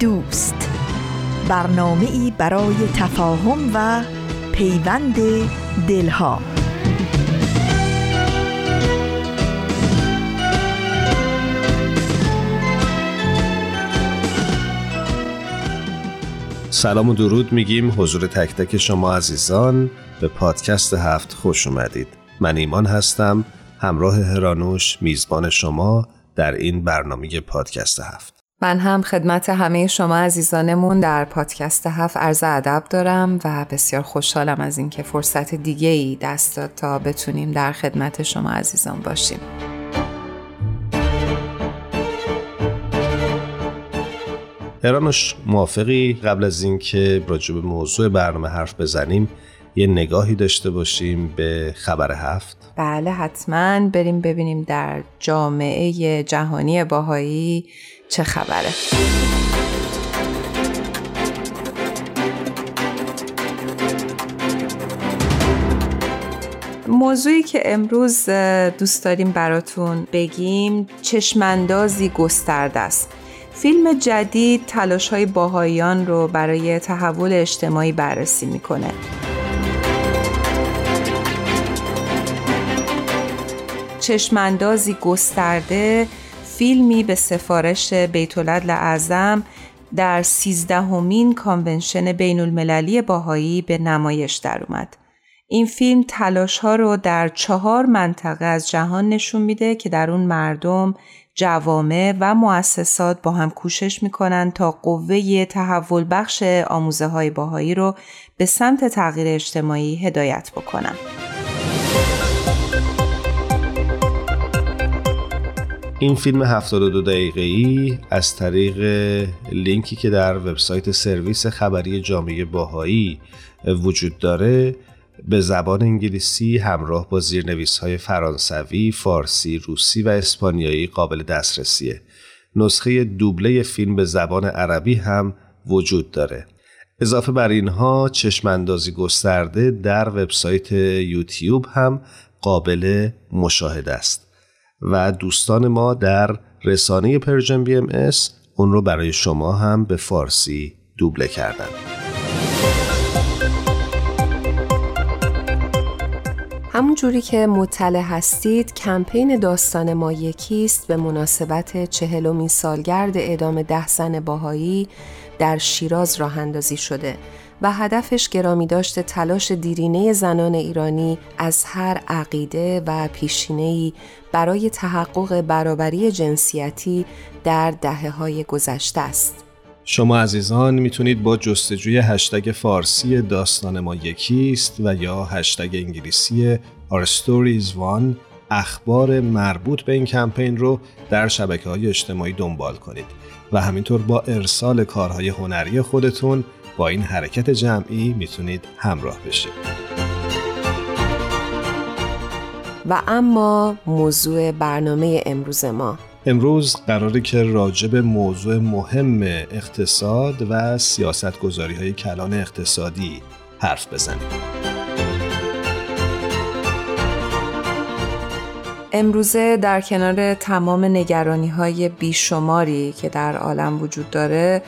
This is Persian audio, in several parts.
دوست. برنامه ای برای تفاهم و پیوند دلها. سلام و درود میگیم حضور تک تک شما عزیزان. به پادکست هفت خوش اومدید. من ایمان هستم همراه هرانوش میزبان شما در این برنامه پادکست هفت. من هم خدمت همه شما عزیزانمون در پادکست هفت عرض ادب دارم و بسیار خوشحالم از اینکه فرصت دیگه ای دست داد تا بتونیم در خدمت شما عزیزان باشیم. هرانوش موافقی قبل از اینکه راجع به موضوع برنامه حرف بزنیم یه نگاهی داشته باشیم به خبر هفت؟ بله حتما بریم ببینیم در جامعه جهانی باهایی چه خبره. موضوعی که امروز دوست داریم براتون بگیم چشماندازی گسترده است. فیلم جدید تلاش های باهایان رو برای تحول اجتماعی بررسی می‌کنه. چشماندازی گسترده فیلمی به سفارش بیت اعظم در سیزدهمین کانونشن بین المللی باهایی به نمایش در اومد. این فیلم تلاش ها رو در چهار منطقه از جهان نشون میده که در اون مردم، جوامع و مؤسسات با هم کوشش می‌کنن تا قوه تحول بخش آموزه های باهایی رو به سمت تغییر اجتماعی هدایت بکنن. این فیلم 72 دقیقه ای از طریق لینکی که در وبسایت سرویس خبری جامعه باهایی وجود داره به زبان انگلیسی همراه با زیرنویس های فرانسوی، فارسی، روسی و اسپانیایی قابل دسترسیه. نسخه دوبله فیلم به زبان عربی هم وجود داره. اضافه بر اینها چشماندازی گسترده در وبسایت یوتیوب هم قابل مشاهده است. و دوستان ما در رسانه Persian BMS اون رو برای شما هم به فارسی دوبله کردن. همون جوری که مطلع هستید کمپین داستان ما یکیست به مناسبت چهلمین سالگرد اعدام ده زن بهایی در شیراز راه اندازی شده و هدفش گرامی داشته تلاش دیرینه زنان ایرانی از هر عقیده و پیشینه‌ای برای تحقق برابری جنسیتی در دهه های گذشته است. شما عزیزان می‌تونید با جستجوی هشتگ فارسی داستان ما یکیست و یا هشتگ انگلیسی Our Stories One اخبار مربوط به این کمپین رو در شبکه های اجتماعی دنبال کنید و همینطور با ارسال کارهای هنری خودتون با این حرکت جمعی می‌تونید همراه بشید. و اما موضوع برنامه امروز ما امروز قراره که راجع به موضوع مهم اقتصاد و سیاست گذاری های کلان اقتصادی حرف بزنیم. امروزه در کنار تمام نگرانی های بیشماری که در عالم وجود داره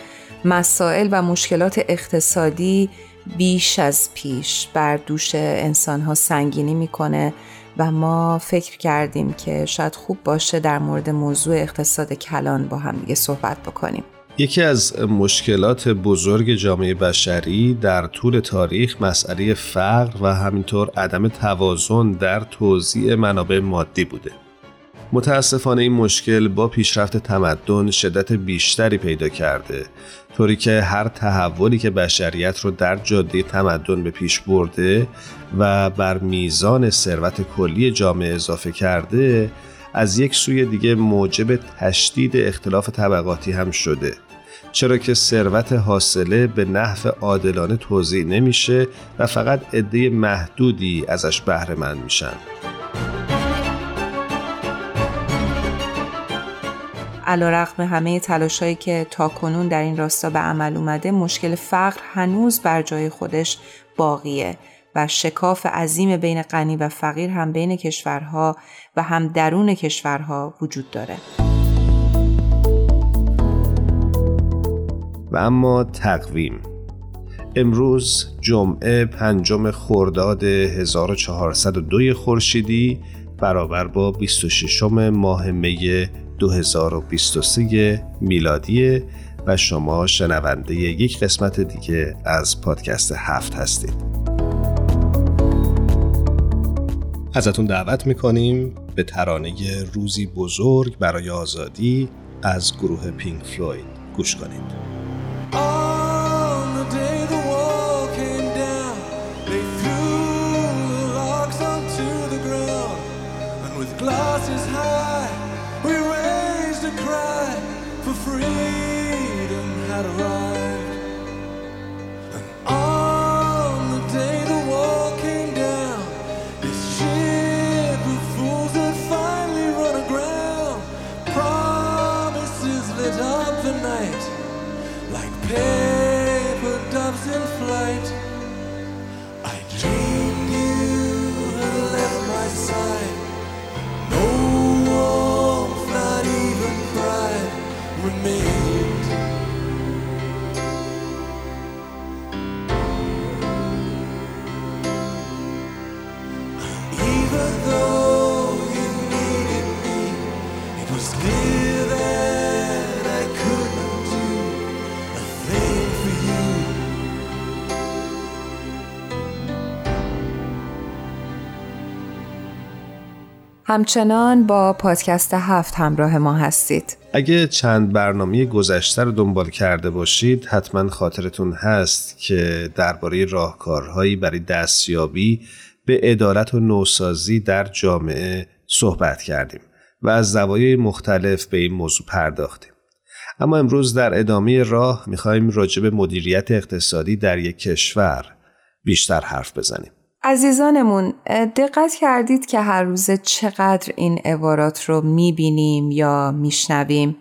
مسائل و مشکلات اقتصادی بیش از پیش بر دوش انسان ها سنگینی می‌کنه و ما فکر کردیم که شاید خوب باشه در مورد موضوع اقتصاد کلان با هم دیگه صحبت بکنیم. یکی از مشکلات بزرگ جامعه بشری در طول تاریخ مسئله فقر و همینطور عدم توازن در توزیع منابع مادی بوده. متاسفانه این مشکل با پیشرفت تمدن شدت بیشتری پیدا کرده. طوری که هر تحولی که بشریت رو در جاده تمدن به پیش برده و بر میزان ثروت کلی جامعه اضافه کرده از یک سوی دیگه موجب تشدید اختلاف طبقاتی هم شده. چرا که ثروت حاصله به نحو عادلانه توضیح نمیشه و فقط عده محدودی ازش بهره مند میشن. رقم همه تلاشایی که تاکنون در این راستا به عمل اومده مشکل فقر هنوز بر جای خودش باقیه و شکاف عظیم بین غنی و فقیر هم بین کشورها و هم درون کشورها وجود داره. و اما تقویم امروز جمعه پنجم خرداد 1402 خورشیدی برابر با 26 ماه می 2023 میلادی و شما شنونده یک قسمت دیگه از پادکست هفت هستید. ازتون دعوت می‌کنیم به ترانه روزی بزرگ برای آزادی از گروه پینک فلوید. گوش کنید. همچنان با پادکست هفت همراه ما هستید. اگه چند برنامه گذشته رو دنبال کرده باشید حتما خاطرتون هست که درباره راهکارهایی برای دستیابی به عدالت و نوسازی در جامعه صحبت کردیم و از زوایای مختلف به این موضوع پرداختیم. اما امروز در ادامه راه می‌خوایم راجع به مدیریت اقتصادی در یک کشور بیشتر حرف بزنیم. عزیزانمون دقت کردید که هر روزه چقدر این عبارات رو می‌بینیم یا میشنویم.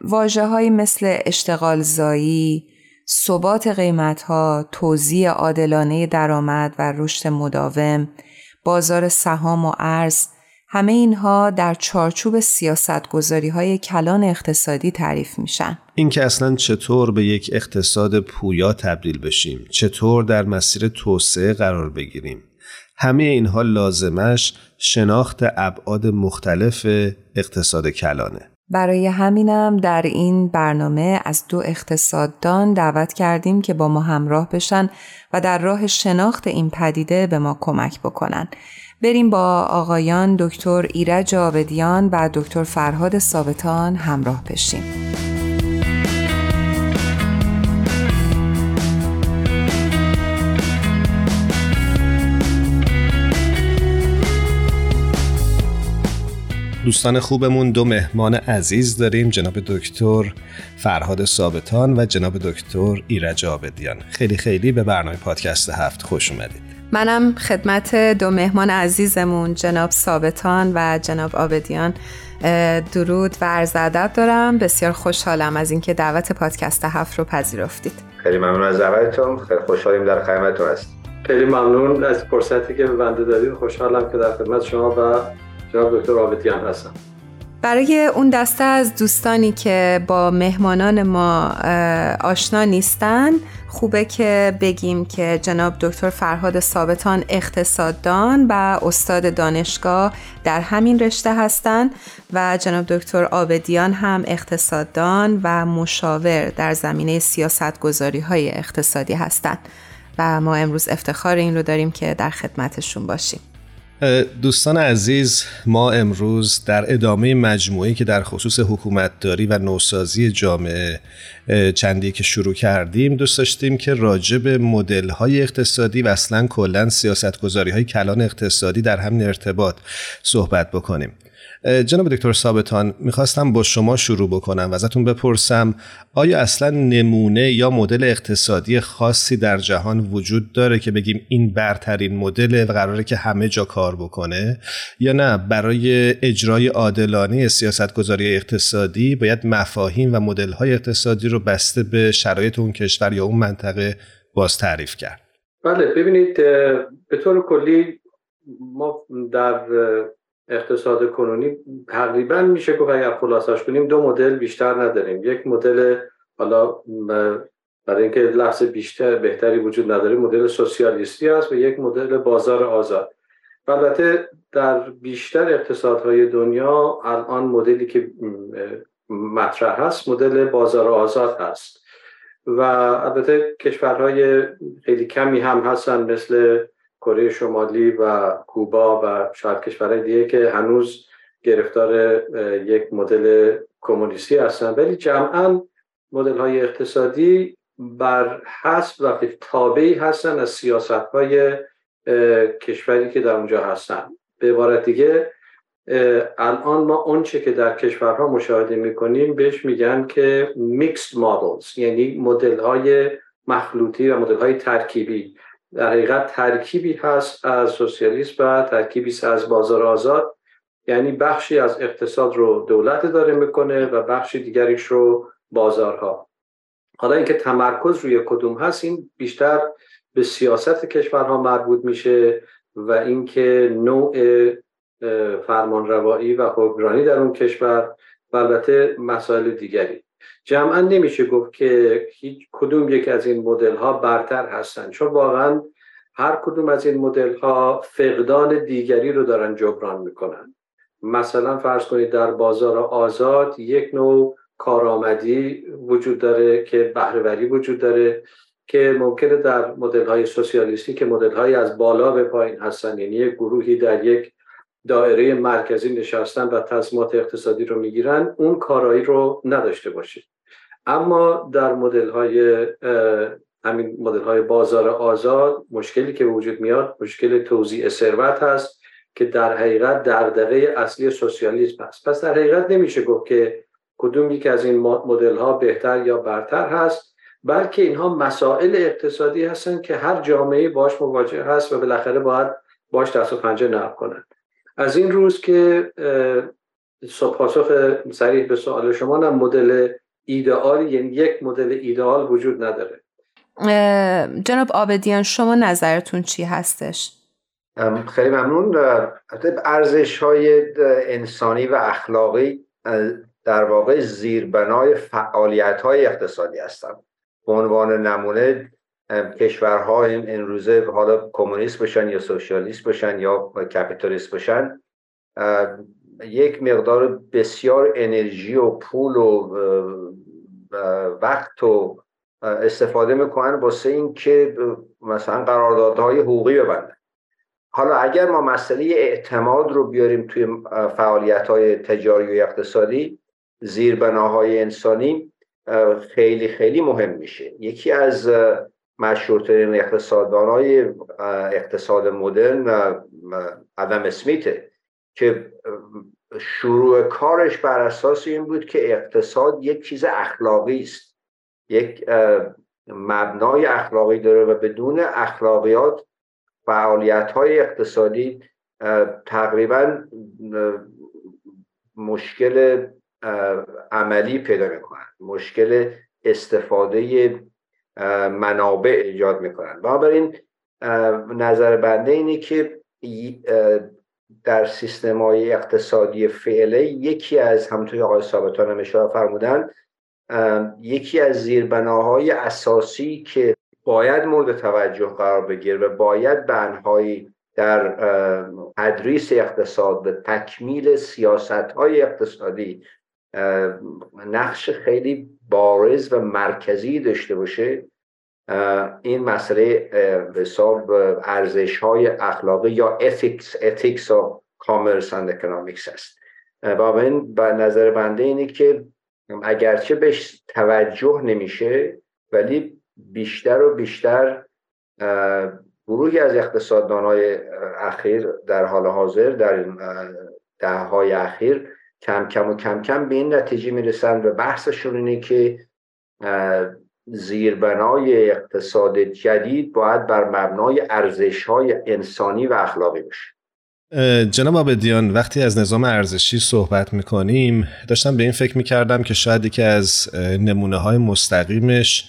واجه های مثل اشتغال زایی، ثبات قیمت ها، توزیع عادلانه درآمد و رشد مداوم، بازار سهام و ارز همه اینها در چارچوب سیاست گذاری های کلان اقتصادی تعریف میشن. اینکه اصلا چطور به یک اقتصاد پویا تبدیل بشیم، چطور در مسیر توسعه قرار بگیریم. همه اینها لازمش شناخت ابعاد مختلف اقتصاد کلانه. برای همینم در این برنامه از دو اقتصاددان دعوت کردیم که با ما همراه بشن و در راه شناخت این پدیده به ما کمک بکنن. بریم با آقایان دکتر ایرج آبدیان و دکتر فرهاد ثابتان همراه بشیم. دوستان خوبمون دو مهمان عزیز داریم جناب دکتر فرهاد ثابتان و جناب دکتر ایرج آبدیان خیلی خیلی به برنامه پادکست هفت خوش اومدید منم خدمت دو مهمان عزیزمون جناب ثابتان و جناب آبدیان. درود و عرض ادب دارم. بسیار خوشحالم از اینکه دعوت پادکست هفت رو پذیرفتید. خیلی ممنون از دعوتتون. خیلی خوشحالیم در خدمتتون هست خیلی ممنون از فرصتی که به بنده دارید خوشحالم که در خدمت شما و جناب دکتر آبدیان هستم. برای اون دسته از دوستانی که با مهمانان ما آشنا نیستن خوبه که بگیم که جناب دکتر فرهاد ثابتان اقتصاددان و استاد دانشگاه در همین رشته هستند و جناب دکتر آبدیان هم اقتصاددان و مشاور در زمینه سیاست گذاری های اقتصادی هستند و ما امروز افتخار این رو داریم که در خدمتشون باشیم. دوستان عزیز ما امروز در ادامه مجموعه که در خصوص حکومتداری و نوسازی جامعه چندی که شروع کردیم دوست داشتیم که راجع به مدل های اقتصادی و اصلا کلا سیاست گذاری های کلان اقتصادی در همین ارتباط صحبت بکنیم. جناب دکتر ثابتان می‌خواستم با شما شروع بکنم و ازتون بپرسم آیا اصلا نمونه یا مدل اقتصادی خاصی در جهان وجود داره که بگیم این برترین مدل و قراره که همه جا کار بکنه؟ یا نه برای اجرای عادلانه سیاستگذاری اقتصادی باید مفاهیم و مدل‌های اقتصادی رو بسته به شرایط اون کشور یا اون منطقه باز تعریف کرد؟ بله ببینید به طور کلی ما در اقتصاد کنونی تقریبا میشه گفت اگر خلاصش کنیم دو مدل بیشتر نداریم. یک مدل حالا برای اینکه لفظ بیشتر بهتری وجود نداره مدل سوسیالیستی است و یک مدل بازار آزاد. البته در بیشتر اقتصادهای دنیا الان مدلی که مطرح هست مدل بازار آزاد هست. و البته کشورهای خیلی کمی هم هستن مثل کره شمالی و کوبا و شاید کشورهای دیگه که هنوز گرفتار یک مدل کمونیستی هستن. ولی جمعا مدل های اقتصادی بر حسب و تابعی هستن از سیاست های کشوری که در اونجا هستن. به عبارت دیگه الان ما اونچه که در کشورها مشاهده می‌کنیم بهش میگن که میکس مدلز یعنی مدل های مخلوطی و مدل های ترکیبی. در حقیقت ترکیبی هست از سوسیالیسم و ترکیبی هست از بازار آزاد. یعنی بخشی از اقتصاد رو دولت داره می‌کنه و بخشی دیگریش رو بازارها. حالا اینکه تمرکز روی کدوم هست این بیشتر به سیاست کشورها مربوط میشه و اینکه نوع فرمانروایی و حکمرانی در اون کشور و البته مسائل دیگری. جمعا نمیشه گفت که هیچ کدوم یک از این مدل ها برتر هستن چون واقعا هر کدوم از این مدل ها فقدان دیگری رو دارن جبران می‌کنن. مثلا فرض کنید در بازار آزاد یک نوع کارآمدی وجود داره که بهرهوری وجود داره که ممکنه در مدل های سوسیالیستی که مدل های از بالا به پایین هستن یعنی یک گروهی در یک دایره مرکزی نشستن و تصمیمات اقتصادی رو می‌گیرن اون کارایی رو نداشته باشید. اما در مدل های همین مدل های بازار آزاد مشکلی که وجود میاد مشکل توزیع ثروت هست که در حقیقت دغدغه اصلی سوسیالیسم است پس در حقیقت نمیشه گفت که کدوم یک از این مدل ها بهتر یا برتر هست بلکه اینها مسائل اقتصادی هستند که هر جامعه باش مواجه هست و بالاخره باید باش دست و پنجه نرم کنند از این روز که پاسخ صریح به سوال شما نه مدل ایدئال یعنی یک مدل ایدئال وجود نداره. جناب آبدیان شما نظرتون چی هستش؟ خیلی ممنون. ارزش های انسانی و اخلاقی در واقع زیربنای فعالیت های اقتصادی هستند. به عنوان نمونه کشورها این روزه حالا کمونیست بشن یا سوسیالیست بشن یا کپیتالیست بشن یک مقدار بسیار انرژی و پول و وقت و استفاده می‌کنن واسه اینکه مثلا قراردادهای حقوقی ببندن. حالا اگر ما مسئله اعتماد رو بیاریم توی فعالیت های تجاری و اقتصادی زیربناهای انسانی خیلی خیلی مهم میشه. یکی از مشهورترین اقتصاددان های اقتصاد مدرن ادم اسمیته که شروع کارش بر اساس این بود که اقتصاد یک چیز اخلاقی است. یک مبنای اخلاقی داره و بدون اخلاقیات فعالیت های اقتصادی تقریبا مشکل عملی پیدا می‌کنن. مشکل استفاده منابع ایجاد می‌کنن. بنابراین نظر بنده اینه که در سیستم های اقتصادی فعله یکی از همونطور آقای ثابتان هم اشاره فرمودن یکی از زیربناهای اساسی که باید مورد توجه قرار بگیره و باید بنهایی در تدریس اقتصاد و تکمیل سیاست های اقتصادی نقش خیلی بارز و مرکزی داشته باشه. این مسئله حساب ارزش های اخلاقی یا ethics, ethics و commerce and economics است. با این به نظر بنده اینه که اگرچه بهش توجه نمیشه ولی بیشتر و بیشتر گروهی از اقتصاددان های اخیر در حال حاضر در این ده های اخیر کم کم و کم کم به این نتیجه می‌رسن و بحثشون اینه که زیربنای اقتصاد جدید باید بر مبنای ارزش های انسانی و اخلاقی باشه. جناب آبدیان وقتی از نظام ارزشی صحبت می‌کنیم داشتم به این فکر می‌کردم که شاید یکی از نمونه های مستقیمش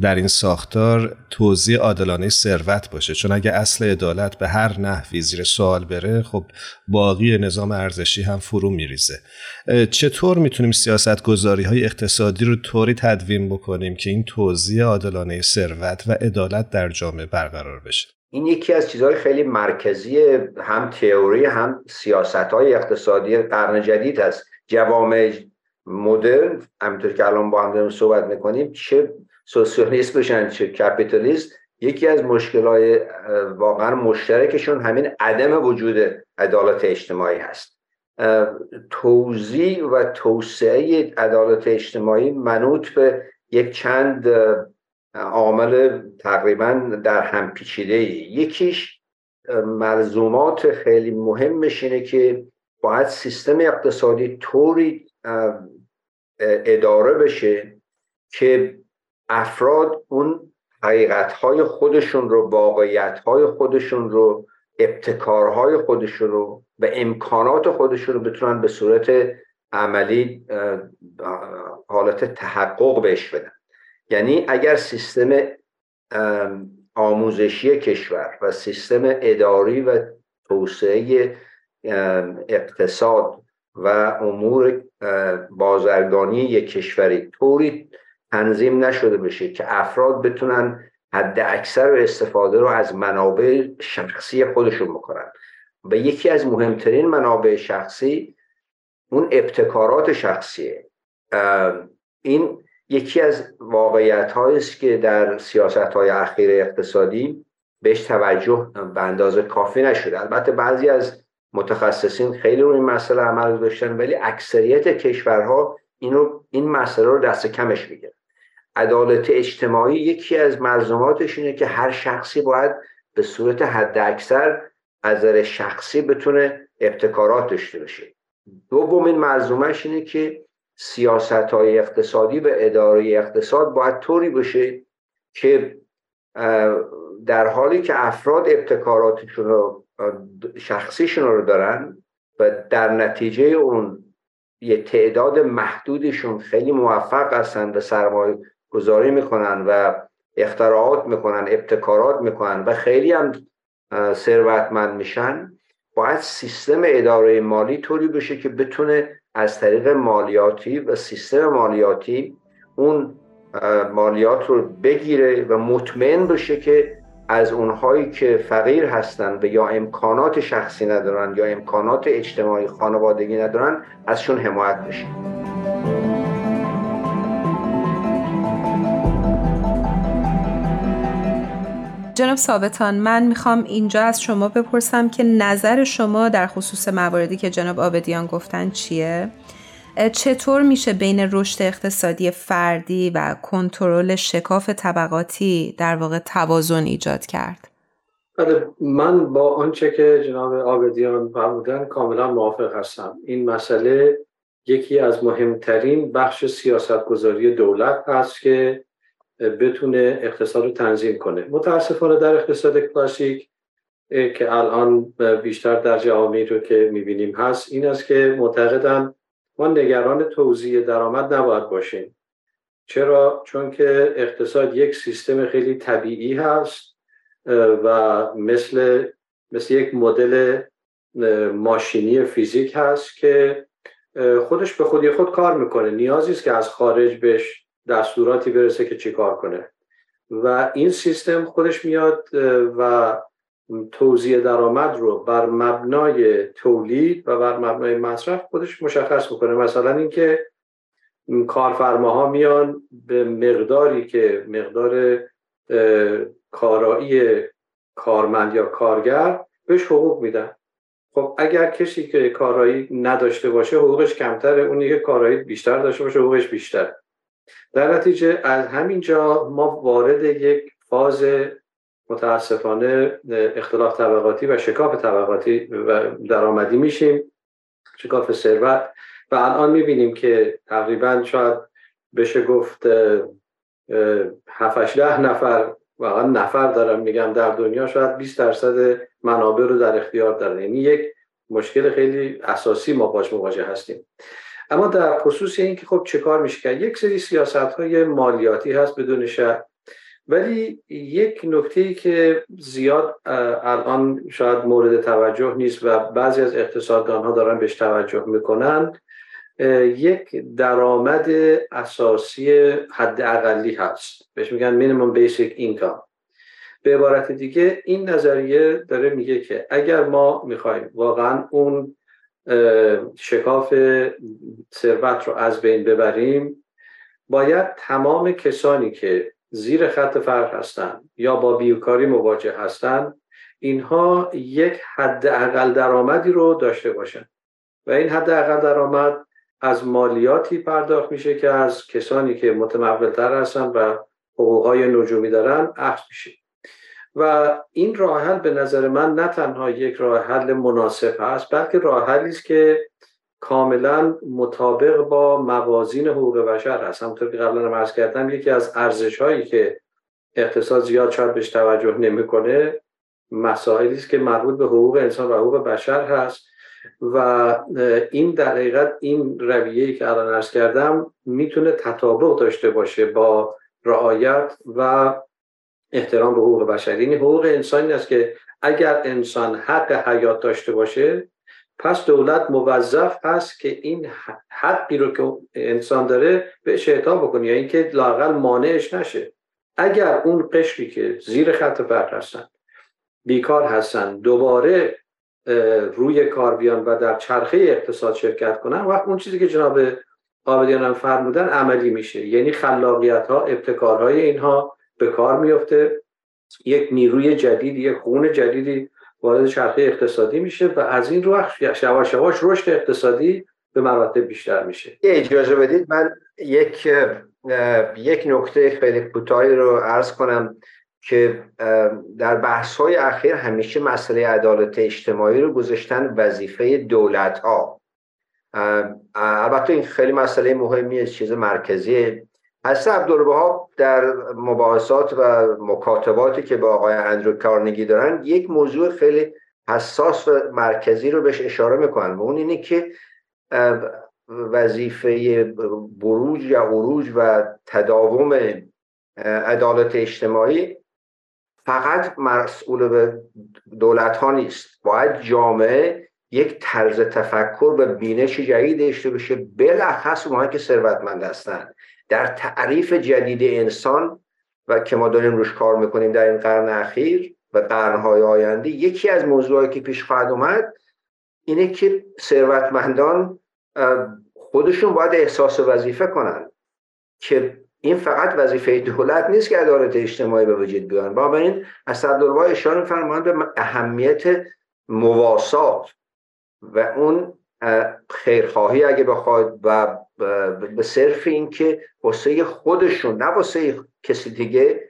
در این ساختار توضیح عادلانه ثروت باشه. چون اگه اصل عدالت به هر نحوی زیر سوال بره خب باقی نظام ارزشی هم فرو میریزه. چطور می‌تونیم سیاست گذاری های اقتصادی رو طوری تدوین بکنیم که این توضیح عادلانه ثروت و عدالت در جامعه برقرار بشه؟ این یکی از چیزهای خیلی مرکزی هم تئوری هم سیاست های اقتصادی قرن جدید هست. جوامع مدرن همینطور که الان با هم صحبت می‌کنیم چه سوسیالیست بشن چه کپیتالیست یکی از مشکلهای واقعا مشترکشون همین عدم وجود عدالت اجتماعی هست. توضیح و توسعه عدالت اجتماعی منوط به یک چند عامل تقریبا در هم پیچیده یکیش ملزومات خیلی مهمش اینه که باید سیستم اقتصادی طوری اداره بشه که افراد اون حقیقت های خودشون رو واقعیت های خودشون رو ابتکارهای خودشون رو و امکانات خودشون رو بتونن به صورت عملی حالت تحقق بهش بدن. یعنی اگر سیستم آموزشی کشور و سیستم اداری و توسعه اقتصاد و امور بازرگانی یک کشوری طوری تنظیم نشده بشه که افراد بتونن حد اکثر استفاده رو از منابع شخصی خودشون بکنن. و یکی از مهمترین منابع شخصی اون ابتکارات شخصیه. این یکی از واقعیت است که در سیاست های اخیر اقتصادی بهش توجه به اندازه کافی نشده. البته بعضی از متخصصین خیلی روی این مسئله عمل داشتن ولی اکثریت کشورها اینو این مسئله رو دست کمش می‌گیرن. عدالت اجتماعی یکی از ملزوماتش اینه که هر شخصی باید به صورت حد اکثر از نظر شخصی بتونه ابتکارات داشته باشه. دومین ملزومش اینه که سیاست های اقتصادی و اداره اقتصاد باید طوری باشه که در حالی که افراد ابتکاراتشون رو شخصیشون رو دارن و در نتیجه اون یه تعداد محدودشون خیلی موفق هستن و سرمایه گذاری می‌کنن و اختراعات می‌کنن ابتکارات می‌کنن و خیلی هم ثروتمند میشن باید سیستم اداره مالی طوری بشه که بتونه از طریق مالیاتی و سیستم مالیاتی اون مالیات رو بگیره و مطمئن بشه که از اونهایی که فقیر هستن و یا امکانات شخصی ندارن یا امکانات اجتماعی خانوادگی ندارن ازشون حمایت بشه. جناب ثابتان من می‌خوام اینجا از شما بپرسم که نظر شما در خصوص مواردی که جناب آبدیان گفتن چیه؟ چطور میشه بین رشد اقتصادی فردی و کنترل شکاف طبقاتی در واقع توازن ایجاد کرد؟ بله من با آنچه که جناب آبدیان فرمودن کاملا موافق هستم این مسئله یکی از مهمترین بخش سیاستگذاری دولت هست که بتونه اقتصاد رو تنظیم کنه. متاسفانه در اقتصاد کلاسیک که الان بیشتر در جوامعی رو که می‌بینیم هست این است که معتقدم ما نگران توزیع درآمد نباید باشیم. چرا؟ چون که اقتصاد یک سیستم خیلی طبیعی هست و مثل مثل یک مدل ماشینی فیزیک هست که خودش به خودی خود کار می‌کنه. نیازی است که از خارج بهش دستوراتی برسه که چیکار کنه. و این سیستم خودش میاد و توزیع درآمد رو بر مبنای تولید و بر مبنای مصرف خودش مشخص می‌کنه. مثلا اینکه کارفرماها میان به مقداری که مقدار کارایی کارمند یا کارگر بهش حقوق میدن. خب اگر کسی که کارایی نداشته باشه حقوقش کمتره. اونی که کارایی بیشتر داشته باشه حقوقش بیشتر در نتیجه از همینجا ما وارد یک فاز متاسفانه اختلاف طبقاتی و شکاف طبقاتی و درآمدی میشیم شکاف ثروت. و الان می‌بینیم که تقریبا شاید بشه گفت 7 ده نفر واقعا نفر دارم میگم در دنیا شاید 20 درصد منابع رو در اختیار دارن. یعنی یک مشکل خیلی اساسی ما باش مواجه هستیم. اما در خصوص این که خب چه کار میشه کرد؟ یک سری سیاست های مالیاتی هست بدون شک ولی یک نکته ای که زیاد الان شاید مورد توجه نیست و بعضی از اقتصاددان ها دارن بهش توجه می‌کنن یک درآمد اساسی حد اقلی هست. بهش میگن مینیمم بیسیک اینکام به عبارت دیگه این نظریه داره میگه که اگر ما می‌خوایم واقعا اون شکاف ثروت رو از بین ببریم باید تمام کسانی که زیر خط فقر هستند یا با بیوکاری مواجه هستند اینها یک حد اقل درآمدی رو داشته باشند و این حد اقل درآمد از مالیاتی پرداخت میشه که از کسانی که متمولتر هستن و حقوقهای نجومی دارن اخذ میشه. و این راه حل به نظر من نه تنها یک راه حل مناسب است بلکه راه حلی است که کاملا مطابق با موازین حقوق بشر هست. همونطور که قبلا هم عرض کردم یکی از ارزش هایی که اقتصاد زیاد شاید بهش توجه نمی‌کنه مسائلی است که مربوط به حقوق انسان و حقوق بشر هست و این در حقیقت این رویه‌ای که الان عرض کردم می‌تونه تطابق داشته باشه با رعایت و احترام به حقوق بشر یعنی حقوق انسانی است که اگر انسان حق حیات داشته باشه پس دولت موظف هست که این حقی رو که انسان داره بهش اعطا بکنه یا اینکه لاقل مانعش نشه. اگر اون قشری که زیر خط فقر هستن بیکار هستن دوباره روی کار بیان و در چرخه اقتصاد شرکت کنن وقت اون چیزی که جناب آبدیان هم فرمودن عملی میشه. یعنی خلاقیت ها ابتکارهای اینها به کار میفته یک نیروی جدید یک خون جدیدی وارد چرخه اقتصادی میشه و از این رو یواش یواش رشد اقتصادی به مراتب بیشتر میشه. اجازه بدید من یک یک نکته خیلی کوتاهی رو عرض کنم که در بحث های اخیر همیشه مسئله عدالت اجتماعی رو گذاشتن وظیفه دولت ها البته این خیلی مسئله مهمیه چیز مرکزیه حضرت عبدالبها در مباحثات و مکاتباتی که با آقای اندرو کارنگی دارن یک موضوع خیلی حساس و مرکزی رو بهش اشاره می‌کنن و اون اینه که وظیفه بروج یا عروج و تداوم عدالت اجتماعی فقط مسئول به دولت ها نیست. باید جامعه یک طرز تفکر و بینش جدید داشته باشه بلخص اونهایی که ثروتمند هستند در تعریف جدید انسان و که ما داریم روش کار می‌کنیم در این قرن اخیر و قرنهای آینده یکی از موضوعی که پیش خواهد اومد اینه که ثروتمندان خودشون باید احساس وظیفه کنن که این فقط وظیفه دولت نیست که عدالت اجتماعی به وجود بیارن بنابراین اسدالله اشاره میفرمایند به اهمیت مواسات و اون خیرخواهی اگه بخواد و به صرف این که واسه خودشون نه واسه کسی دیگه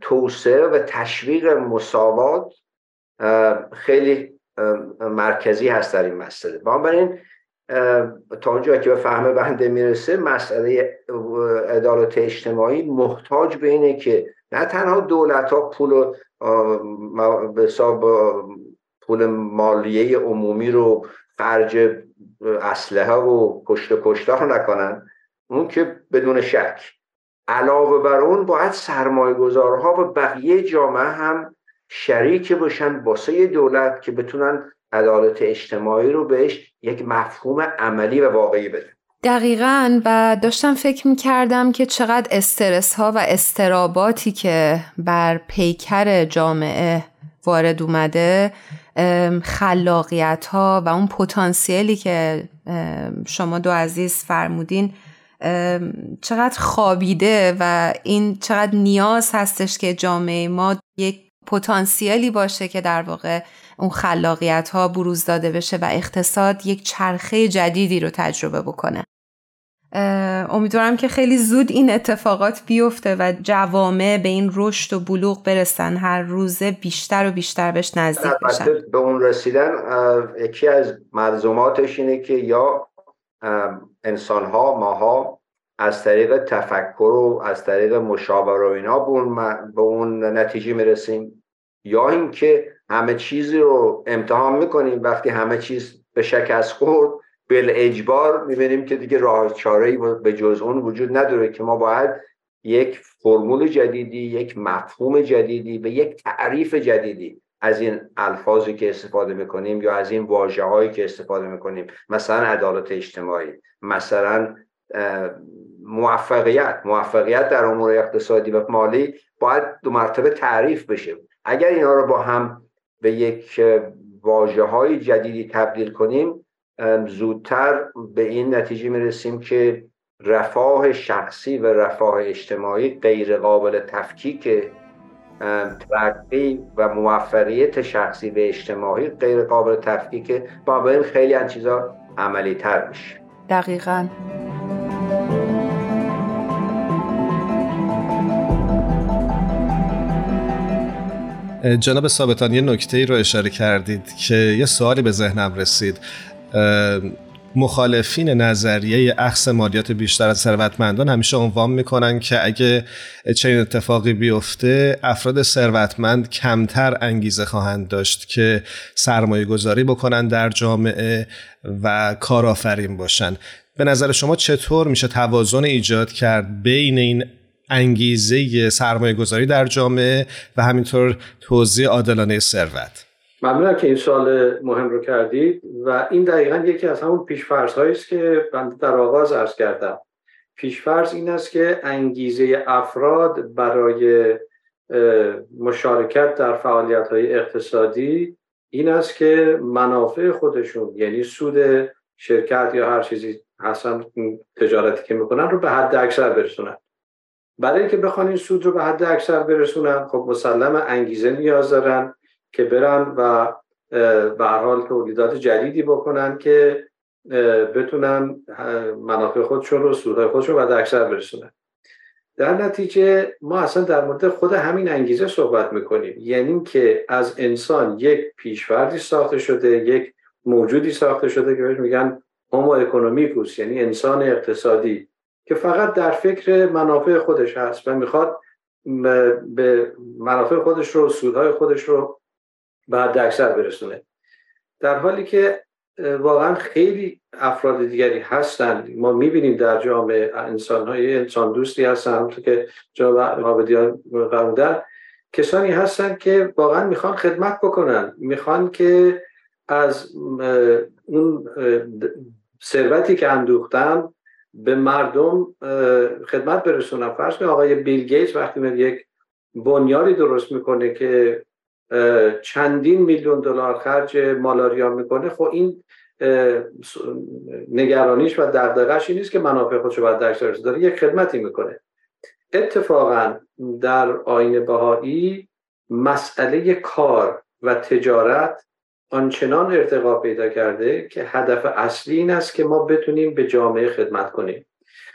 توسعه و تشویق مساوات خیلی مرکزی هست در این مسئله. بنابراین تا اونجا که به فهم بنده می‌رسه مسئله عدالت اجتماعی محتاج به اینه که نه تنها دولت ها پول به حساب پول مالیه عمومی رو خرج اسلحه و کشت کشتار نکنن اون که بدون شک. علاوه بر اون باید سرمایه گذارها و بقیه جامعه هم شریک باشن باسه دولت که بتونن عدالت اجتماعی رو بهش یک مفهوم عملی و واقعی بده دقیقا و داشتم فکر می کردم که چقدر استرس ها و استراباتی که بر پیکر جامعه وارد اومده خلاقیت ها و اون پتانسیلی که شما دو عزیز فرمودین چقدر خوابیده و این چقدر نیاز هستش که جامعه ما یک پتانسیلی باشه که در واقع اون خلاقیت ها بروز داده بشه و اقتصاد یک چرخه جدیدی رو تجربه بکنه. امیدوارم که خیلی زود این اتفاقات بیفته و جوامع به این رشد و بلوغ برسن. هر روزه بیشتر و بیشتر بهش نزدیک بشن. به اون رسیدن یکی از ملزوماتش اینه که یا انسان ها ماها از طریق تفکر و از طریق مشاوره و اینا به اون, به اون نتیجه می‌رسیم یا اینکه همه چیزی رو امتحان می‌کنیم وقتی همه چیز به شکست خورد بل اجبار می‌بینیم که دیگه راه چاره به جز اون وجود نداره که ما باید یک فرمول جدیدی یک مفهوم جدیدی و یک تعریف جدیدی از این الفاظی که استفاده می‌کنیم یا از این واجه هایی که استفاده می‌کنیم. مثلا عدالت اجتماعی مثلا موفقیت. موفقیت در امور اقتصادی و مالی باید دو مرتبه تعریف بشه. اگر اینا رو با هم به یک واجه های جدیدی تبدیل کنیم زودتر به این نتیجه می‌رسیم که رفاه شخصی و رفاه اجتماعی غیر قابل تفکیک ترقی و موفقیت شخصی و اجتماعی غیر قابل تفکیک با این خیلی از چیزا عملی تر میشه. دقیقا. جناب ثابتان یه نکته ای رو اشاره کردید که یه سوالی به ذهنم رسید. مخالفین نظریه اخص مالیات بیشتر از ثروتمندان همیشه عنوان می‌کنن که اگه چنین اتفاقی بیفته افراد ثروتمند کمتر انگیزه خواهند داشت که سرمایه گذاری بکنن در جامعه و کارآفرین باشن. به نظر شما چطور میشه توازن ایجاد کرد بین این انگیزه سرمایه گذاری در جامعه و همینطور توزیع عادلانه ثروت؟ ممنونم که این سال مهم رو کردید و این دقیقا یکی از همون پیشفرض است که بنده در آغاز ارز کردم. پیشفرض این است که انگیزه افراد برای مشارکت در فعالیت های اقتصادی این است که منافع خودشون یعنی سود شرکت یا هر چیزی هستن تجارتی که می‌کنن رو به حد اکثر برسونن. برای اینکه بخوان این سود رو به حد اکثر برسونن خب مسلم انگیزه نیاز دارن. که برن و به حال تولیدات جدیدی بکنن که بتونن منافع خودشون رو سودهای خودشون رو اکثر برسونن. در نتیجه ما اصلا در مورد خود همین انگیزه صحبت می‌کنیم. یعنی که از انسان یک پیشوردی ساخته شده یک موجودی ساخته شده که بهش میگن هومو اکونومیکوس یعنی انسان اقتصادی که فقط در فکر منافع خودش هست و می‌خواد به منافع خودش رو سودهای خودش رو بعد اکثر برسونه. در حالی که واقعا خیلی افراد دیگری هستند ما می‌بینیم در جامعه انسان های انسان دوستی هستن همونطور که جناب عابدیان فرمودن. کسانی هستند که واقعا می‌خوان خدمت بکنن. می‌خوان که از اون ثروتی که اندوختن به مردم خدمت برسونن. فرض کنید آقای بیل گیتس وقتی یک بنیاری درست می‌کنه که چندین میلیون دلار خرج مالاریا می‌کنه. خب این نگرانیش و دغدغه‌اش این نیست که منافع خودش رو باید داره یک خدمتی می‌کنه. اتفاقا در آین بهایی مسئله کار و تجارت آنچنان ارتقا پیدا کرده که هدف اصلی این است که ما بتونیم به جامعه خدمت کنیم.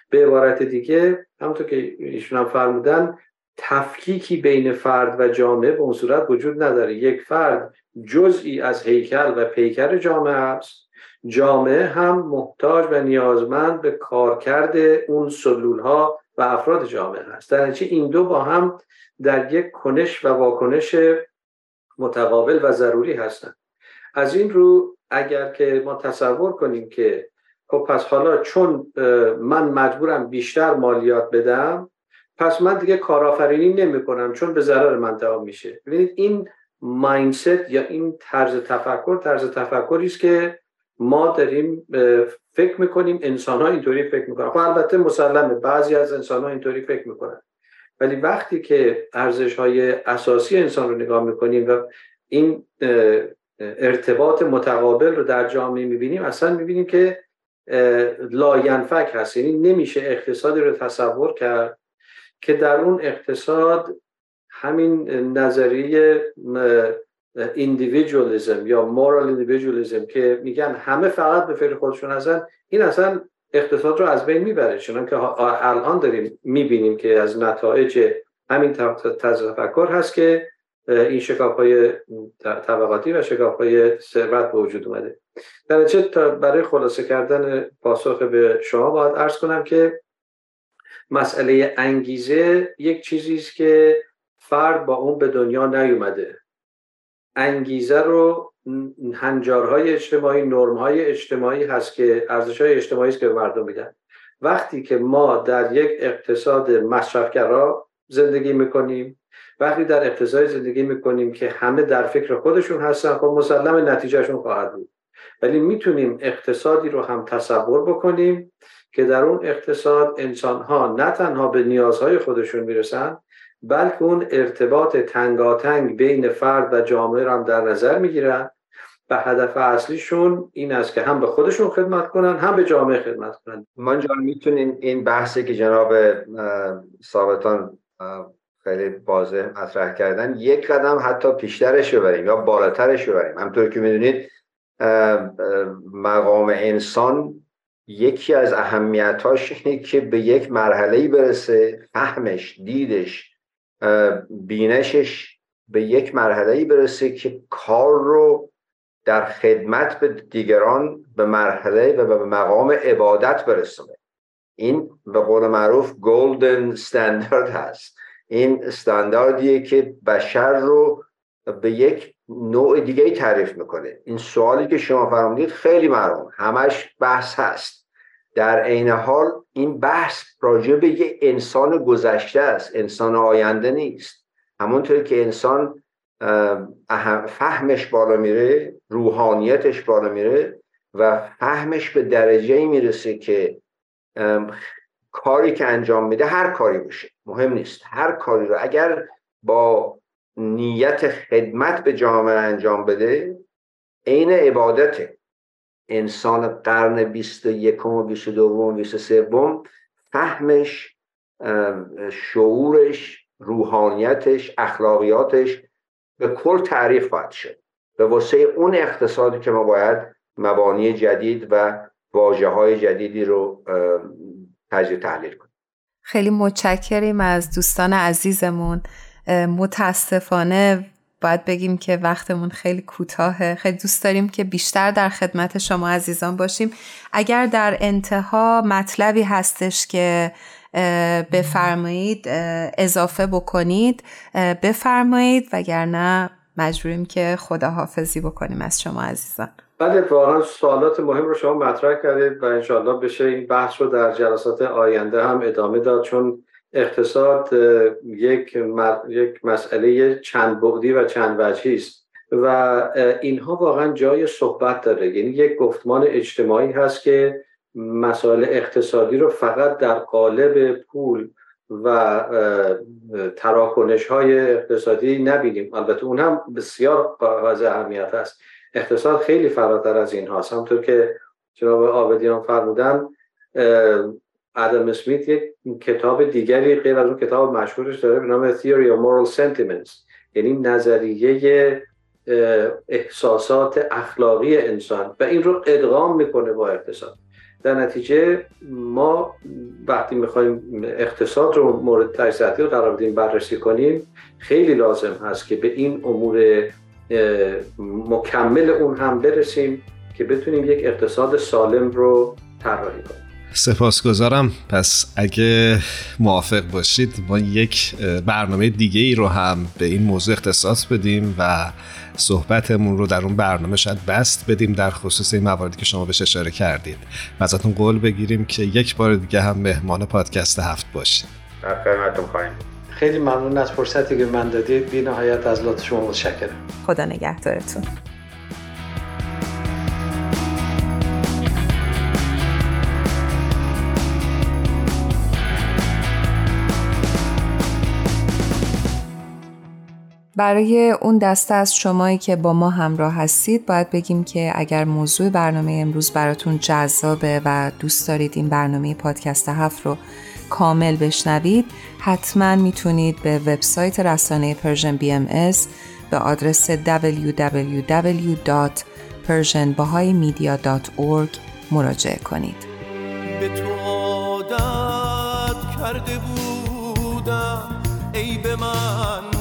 به عبارت دیگه همونطور که ایشون هم فرمودن تفکیکی بین فرد و جامعه به اون صورت وجود نداره. یک فرد جزئی از هیکل و پیکر جامعه است. جامعه هم محتاج و نیازمند به کارکرد اون سلول ها و افراد جامعه هست در این دو با هم در یک کنش و واکنش متقابل و ضروری هستند. از این رو اگر که ما تصور کنیم که خب پس حالا چون من مجبورم بیشتر مالیات بدم پس من دیگه کارآفرینی نمی کنم چون به ضرر من تمام میشه. ببینید این مایندست یا این طرز تفکر طرز تفکری است که ما داریم فکر می‌کنیم انسان ها اینطوری فکر می‌کنن. خب البته مسلمه بعضی از انسان ها اینطوری فکر می‌کنن. ولی وقتی که ارزش های اساسی انسان رو نگاه می‌کنیم و این ارتباط متقابل رو در جامعه می‌بینیم اصلا می‌بینیم که لاینفک هست. یعنی نمیشه اقتصادی رو تصور کرد که در اون اقتصاد همین نظریه ایندیویدوالیزم یا مورال ایندیویدوالیزم که میگن همه فقط به فکر خودشون هستن این اصلا اقتصاد رو از بین می‌بره. چون که الان داریم می‌بینیم که از نتایج همین تفکر هست که این شکاف های طبقاتی و شکاف های ثروت به وجود اومده. در تا برای خلاصه کردن پاسخ به شما باید ارز کنم که مسئله انگیزه یک چیزی است که فرد با اون به دنیا نیومده. انگیزه رو هنجارهای اجتماعی نرمهای اجتماعی هست که ارزش های اجتماعی است که به مردم میدن وقتی که ما در یک اقتصاد مصرفگرا زندگی می‌کنیم وقتی در اقتصاد زندگی می‌کنیم که همه در فکر خودشون هستن خب مسلم نتیجهشون خواهد بود. ولی می‌تونیم اقتصادی رو هم تصور بکنیم که در اون اقتصاد انسان ها نه تنها به نیازهای خودشون می‌رسن بلکه اون ارتباط تنگاتنگ بین فرد و جامعه رو هم در نظر می‌گیرن. و هدف اصلیشون این است که هم به خودشون خدمت کنن هم به جامعه خدمت کنن. من جان می‌تونین این بحثی که جناب ثابتان خیلی واضح مطرح کردن یک قدم حتی پیشترش ببریم یا بالاترش ببریم. همطور که می‌دونید مقام انسان یکی از اهمیتاش اینه که به یک مرحله برسه فهمش دیدش بینشش به یک مرحله برسه که کار رو در خدمت به دیگران به مرحله و به مقام عبادت برسونه. این به قول معروف گلدن استاندارد هست. این استانداردیه که بشر رو به یک نوع دیگه تعریف می‌کنه. این سوالی که شما فرمودید خیلی معلوم همش بحث هست. در عین حال این بحث راجع به یه انسان گذشته است. انسان آینده نیست. همونطور که انسان فهمش بالا میره روحانیتش بالا میره و فهمش به درجه می‌رسه که کاری که انجام میده هر کاری باشه. مهم نیست. هر کاری رو اگر با نیت خدمت به جامعه انجام بده عین عبادته. انسان قرن 21 و 22 و 23 فهمش شعورش روحانیتش اخلاقیاتش به کل تعریف خواهد شد. به واسه اون اقتصادی که ما باید مبانی جدید و واجه های جدیدی رو تجزیه تحلیل کنیم. خیلی متشکریم از دوستان عزیزمون. متاسفانه باید بگیم که وقتمون خیلی کوتاهه. خیلی دوست داریم که بیشتر در خدمت شما عزیزان باشیم. اگر در انتها مطلبی هستش که بفرمایید اضافه بکنید بفرمایید. وگرنه مجبوریم که خداحافظی بکنیم از شما عزیزان. بله واقعا سوالات مهم رو شما مطرح کردید و انشاءالله بشه این بحث رو در جلسات آینده هم ادامه داد. چون اقتصاد یک, یک مسئله چند بعدی و چند وجهی است. و اینها واقعا جای صحبت داره. یعنی یک گفتمان اجتماعی هست که مسائل اقتصادی رو فقط در قالب پول و تراکنش های اقتصادی نبینیم. البته اون هم بسیار قاعد اهمیت است. اقتصاد خیلی فراتر از این هاست همطور که جناب آبدیان فرمودن ادم اسمیت یک کتاب دیگری غیر از اون کتاب مشهورش داره به نام Theory of Moral Sentiments یعنی نظریه احساسات اخلاقی انسان و این رو ادغام می‌کنه با اقتصاد. در نتیجه ما وقتی می‌خوایم اقتصاد رو مورد تجزیه قرار بدیم بررسی کنیم خیلی لازم هست که به این امور مکمل اون هم برسیم که بتونیم یک اقتصاد سالم رو طراحی کنیم. سپاسگزارم. پس اگه موافق باشید ما یک برنامه دیگه ای رو هم به این موضوع اختصاص بدیم و صحبتمون رو در اون برنامه شاید بست بدیم در خصوص این مواردی که شما بهش اشاره کردید. و ازتون قول بگیریم که یک بار دیگه هم مهمان پادکست هفت باشید در خدمتتون خواهیم. خیلی ممنون از فرصتی که من دادید. بی نهایت از لطف شما متشکرم. خدا نگهدارتون. برای اون دسته از شمایی که با ما همراه هستید باید بگیم که اگر موضوع برنامه امروز براتون جذابه و دوست دارید این برنامه پادکست هفت رو کامل بشنوید حتما می‌تونید به وبسایت رسانه Persian BMS به آدرس www.persianbahaimedia.org مراجعه کنید. به تو عادت کرده بودم ای به من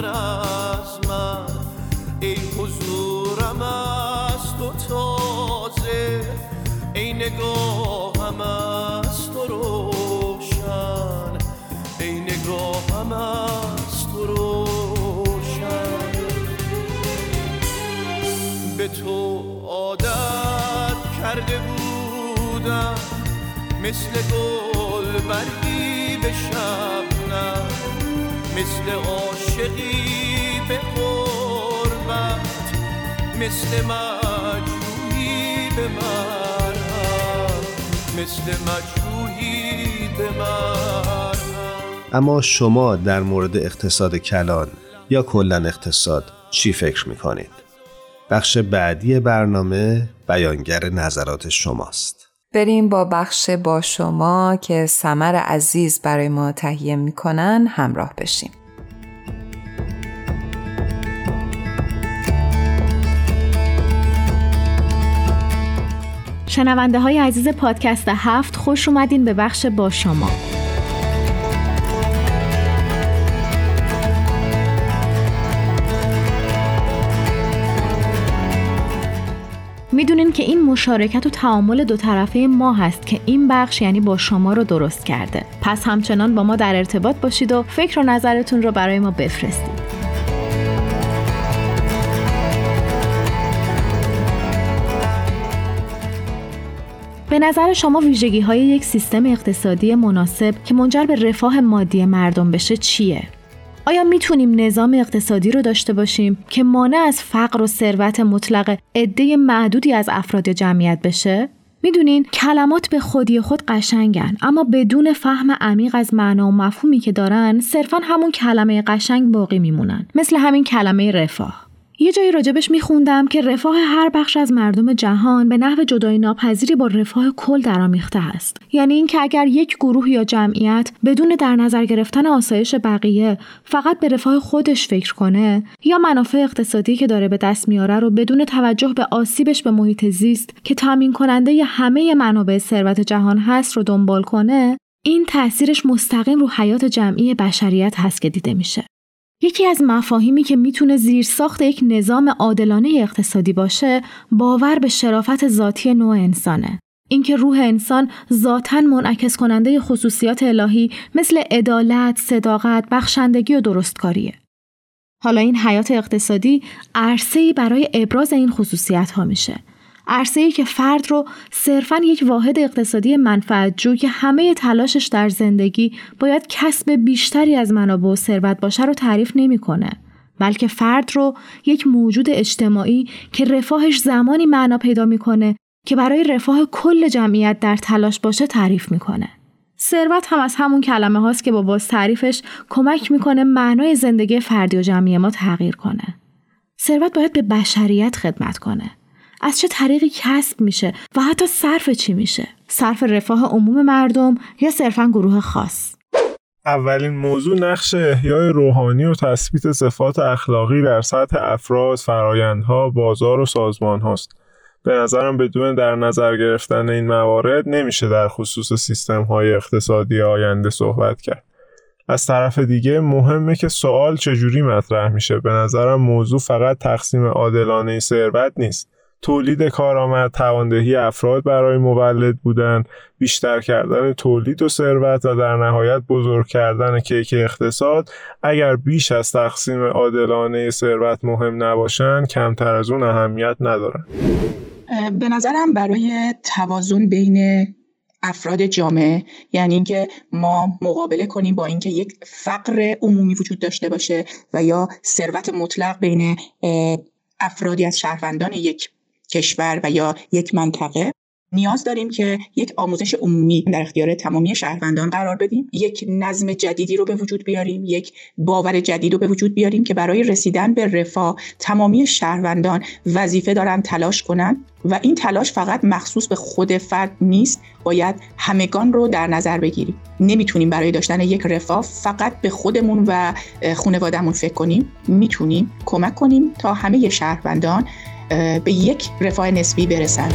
نزدیکتر از من. ای حضورم از تو تازه ای نگاهم از تو روشن. ای نگاهم از تو روشن. به تو عادت کرده بودم مثل گل برگی به شبنم مثل عاشقی به قربت مثل مجروحی به مرهم مثل مجروحی به مرهم اما شما در مورد اقتصاد کلان یا کلا اقتصاد چی فکر می‌کنید؟ بخش بعدی برنامه بیانگر نظرات شماست. بریم با بخش با شما که سمر عزیز برای ما تهیه می‌کنن همراه بشیم. شنونده های عزیز پادکست هفت خوش اومدین به بخش با شما. می‌دونین که این مشارکت و تعامل دو طرفه ما هست که این بخش یعنی با شما رو درست کرده پس همچنان با ما در ارتباط باشید و فکر و نظرتون رو برای ما بفرستید به نظر شما ویژگی های یک سیستم اقتصادی مناسب که منجر به رفاه مادی مردم بشه چیه؟ آیا می‌تونیم نظام اقتصادی رو داشته باشیم که مانع از فقر و ثروت مطلق عده معدودی از افراد جمعیت بشه؟ می‌دونین کلمات به خودی خود قشنگن اما بدون فهم عمیق از معنا و مفهومی که دارن صرفا همون کلمه قشنگ باقی میمونن مثل همین کلمه رفاه یه جایی راجبش میخوندم که رفاه هر بخش از مردم جهان به نحو جدای ناپذیری با رفاه کل درآمیخته است. یعنی اینکه اگر یک گروه یا جمعیت بدون در نظر گرفتن آسایش بقیه فقط به رفاه خودش فکر کنه یا منافع اقتصادی که داره به دست میاره رو بدون توجه به آسیبش به محیط زیست که تامین کننده ی همه منابع ثروت جهان هست رو دنبال کنه این تاثیرش مستقیم رو حیات جمعی بشریت هست که دیده میشه. یکی از مفاهیمی که می‌تونه زیر ساخت یک نظام عادلانه اقتصادی باشه باور به شرافت ذاتی نوع انسانه اینکه روح انسان ذاتا منعکس کننده خصوصیات الهی مثل عدالت، صداقت، بخشندگی و درستکاریه. حالا این حیات اقتصادی عرصه‌ای برای ابراز این خصوصیت ها میشه عرصه ای که فرد رو صرفا یک واحد اقتصادی منفعت جو که همه تلاشش در زندگی باید کسب بیشتری از منابع و ثروت باشه رو تعریف نمی‌کنه. بلکه فرد رو یک موجود اجتماعی که رفاهش زمانی معنا پیدا می‌کنه که برای رفاه کل جمعیت در تلاش باشه تعریف می‌کنه. ثروت هم از همون کلمه هاست که با باز تعریفش کمک می‌کنه معنای زندگی فردی و جمعی ما تغییر کنه. ثروت باید به بشریت خدمت کنه. از چه طریقی کسب میشه و حتی صرف چی میشه صرف رفاه عموم مردم یا صرفا گروه خاص اولین موضوع نقش احیای روحانی و تثبیت صفات اخلاقی در سطح افراد، فرایندها، بازار و سازمان هاست. به نظرم بدون در نظر گرفتن این موارد نمیشه در خصوص سیستم های اقتصادی آینده صحبت کرد. از طرف دیگه مهمه که سوال چجوری مطرح میشه به نظرم موضوع فقط تقسیم عادلانه ثروت نیست تولید کارآمد تواندهی افراد برای مولد بودن بیشتر کردن تولید و ثروت و در نهایت بزرگ کردن کیک اقتصاد. اگر بیش از تقسیم عادلانه ثروت مهم نباشن کمتر از اون اهمیت ندارن. به نظرم برای توازن بین افراد جامعه یعنی اینکه ما مقابله کنیم با اینکه یک فقر عمومی وجود داشته باشه و یا ثروت مطلق بین افرادی از شهروندان یک کشور و یا یک منطقه نیاز داریم که یک آموزش عمومی در اختیار تمامی شهروندان قرار بدیم. یک نظم جدیدی رو به وجود بیاریم یک باور جدید رو به وجود بیاریم که برای رسیدن به رفاه تمامی شهروندان وظیفه دارن تلاش کنن و این تلاش فقط مخصوص به خود فرد نیست باید همگان رو در نظر بگیریم. نمی‌تونیم برای داشتن یک رفاه فقط به خودمون و خانوادهمون فکر کنیم. می‌تونیم کمک کنیم تا همه شهروندان به یک رفاه نسبی برسند.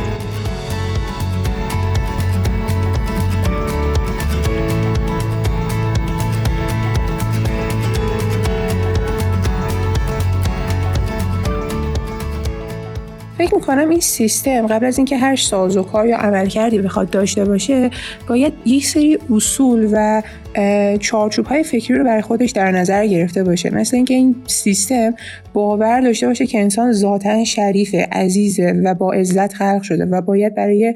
فکر می‌کنم این سیستم قبل از اینکه هر سازوکار یا عملکردی بخواد داشته باشه باید یک سری اصول و چارچوب های فکری رو برای خودش در نظر گرفته باشه. مثل اینکه این سیستم باور داشته باشه که انسان ذاتا شریف عزیزه و با عزت خلق شده و باید برای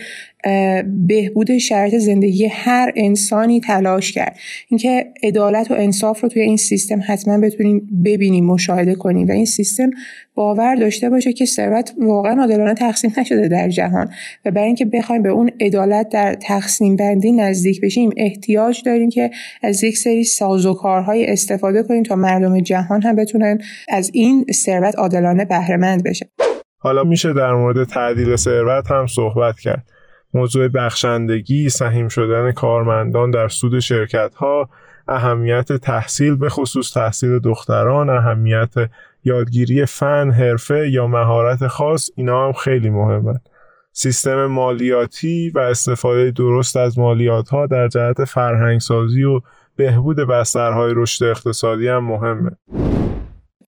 بهبود شرط زندگی هر انسانی تلاش کرد. اینکه عدالت و انصاف رو توی این سیستم حتما بتونیم ببینیم مشاهده کنیم و این سیستم باور داشته باشه که ثروت واقعا عادلانه تقسیم نشده در جهان و برای اینکه بخوایم به اون عدالت در تقسیم بندی نزدیک بشیم احتیاج داریم که از یک سری استفاده کنیم تا مردم جهان هم بتونن از این ثروت عادلانه بهره مند بشه حالا میشه در مورد تعدیل ثروت هم صحبت کرد. موضوع بخشندگی سهیم شدن کارمندان در سود شرکت ها اهمیت تحصیل به خصوص تحصیل دختران اهمیت یادگیری فن حرفه یا مهارت خاص اینا هم خیلی مهمه. سیستم مالیاتی و استفاده درست از مالیات ها در جهت فرهنگسازی و بهبود بسترهای رشد اقتصادی هم مهمه.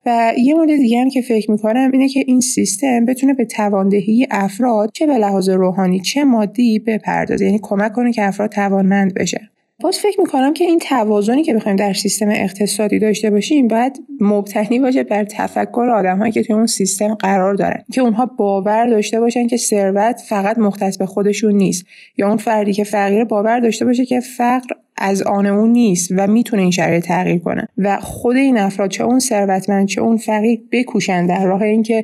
و یه مورد دیگه هم که فکر می‌کنم اینه که این سیستم بتونه به تواندهی افراد چه به لحاظ روحانی چه مادی بپردازه یعنی کمک کنه که افراد توانمند بشه باز فکر می‌کنم که این توازنی که بخوایم در سیستم اقتصادی داشته باشیم باید مبتنی باشه بر تفکر آدمهایی که توی اون سیستم قرار دارن که اونها باور داشته باشن که ثروت فقط مختص به خودشون نیست یا اون فردی که فقیر باور داشته باشه که فقر از آن اون نیست و می‌تونه این شرایط تغییر کنه. و خود این افراد چه اون ثروتمند چه اون فقیر بکوشن در راه اینکه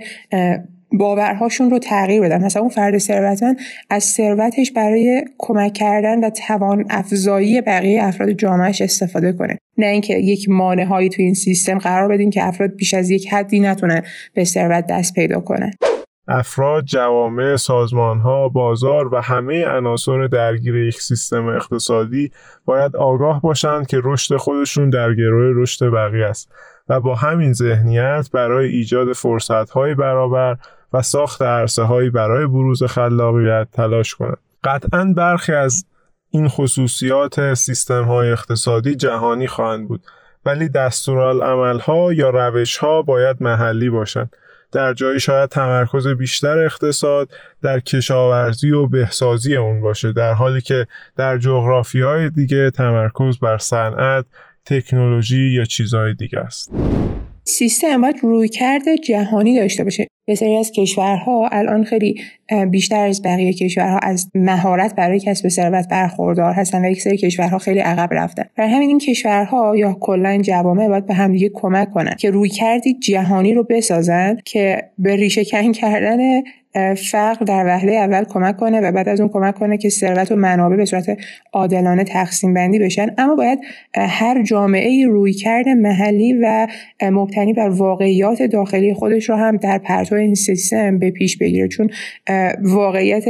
باورهاشون رو تغییر بدن. مثلا اون فرد ثروتمند از ثروتش برای کمک کردن و توان افزایی بقیه افراد جامعهش استفاده کنه. نه اینکه یک مانع هایی تو این سیستم قرار بدین که افراد بیش از یک حدی نتونن به ثروت دست پیدا کنن. افراد، جوامع، سازمانها، بازار و همه عناصر درگیر یک سیستم اقتصادی باید آگاه باشند که رشد خودشون در گروه رشد بقیه است و با همین ذهنیت برای ایجاد فرصتهای برابر و ساخت عرصه هایی برای بروز خلاقیت تلاش کنند. قطعا برخی از این خصوصیات سیستم های اقتصادی جهانی خواهند بود ولی دستورالعمل ها یا روش ها باید محلی باشند در جایی شاید تمرکز بیشتر اقتصاد در کشاورزی و بهسازی اون باشه در حالی که در جغرافی های دیگه تمرکز بر صنعت تکنولوژی یا چیزهای دیگه است سیستم باید رویکرد جهانی داشته باشه. سری از کشورها الان خیلی بیشتر از بقیه کشورها از مهارت برای کسب ثروت برخوردار هستن و یک سری کشورها خیلی عقب رفتن برای همین این کشورها یا کلا جوامع باید به همدیگه کمک کنن که روی کردی جهانی رو بسازن که به ریشه کن کردن فقر در وهله اول کمک کنه و بعد از اون کمک کنه که ثروت و منابع به صورت عادلانه تقسیم بندی بشن. اما باید هر جامعه روی کرده محلی و مبتنی بر واقعیات داخلی خودش رو هم در پرتو این سیستم به پیش بگیره. چون واقعیت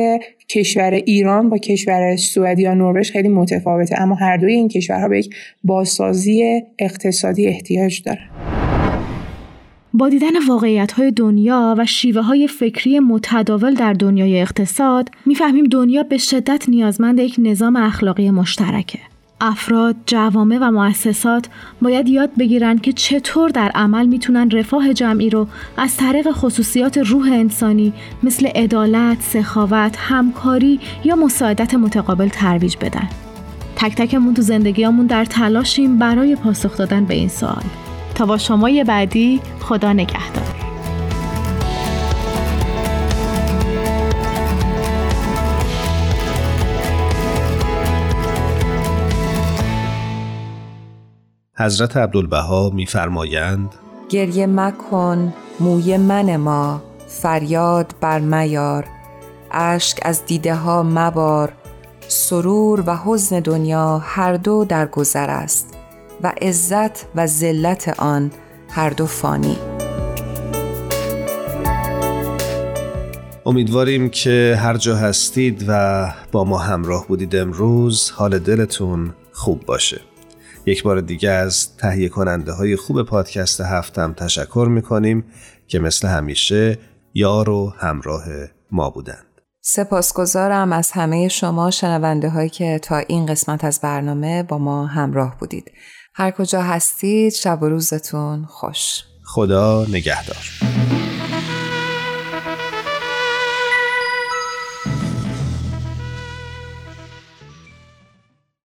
کشور ایران با کشور سوئد یا نروژ خیلی متفاوته اما هر دوی این کشورها به یک بازسازی اقتصادی احتیاج داره با دیدن واقعیت های دنیا و شیوه های فکری متداول در دنیای اقتصاد می‌فهمیم دنیا به شدت نیازمند یک نظام اخلاقی مشترکه. افراد، جوامع و مؤسسات باید یاد بگیرن که چطور در عمل می‌تونن رفاه جمعی رو از طریق خصوصیات روح انسانی مثل عدالت، سخاوت، همکاری یا مساعدت متقابل ترویج بدن. تک تکمون تو زندگیامون در تلاشیم برای پاسخ دادن به این سوال. تا با شما بعدی خدا نگهدار. حضرت عبدالبها میفرمایند گریه مکن موی من ما فریاد بر میار. اشک از دیده ها مبار سرور و حزن دنیا هر دو در گذر است. و عزت و ذلت آن هر دو فانی. امیدواریم که هر جا هستید و با ما همراه بودید امروز حال دلتون خوب باشه. یک بار دیگه از تهیه کننده های خوب پادکست هفتم تشکر می‌کنیم که مثل همیشه یار و همراه ما بودند. سپاسگزارم از همه شما شنونده هایی که تا این قسمت از برنامه با ما همراه بودید. هر کجا هستید شب و روزتون خوش. خدا نگهدار.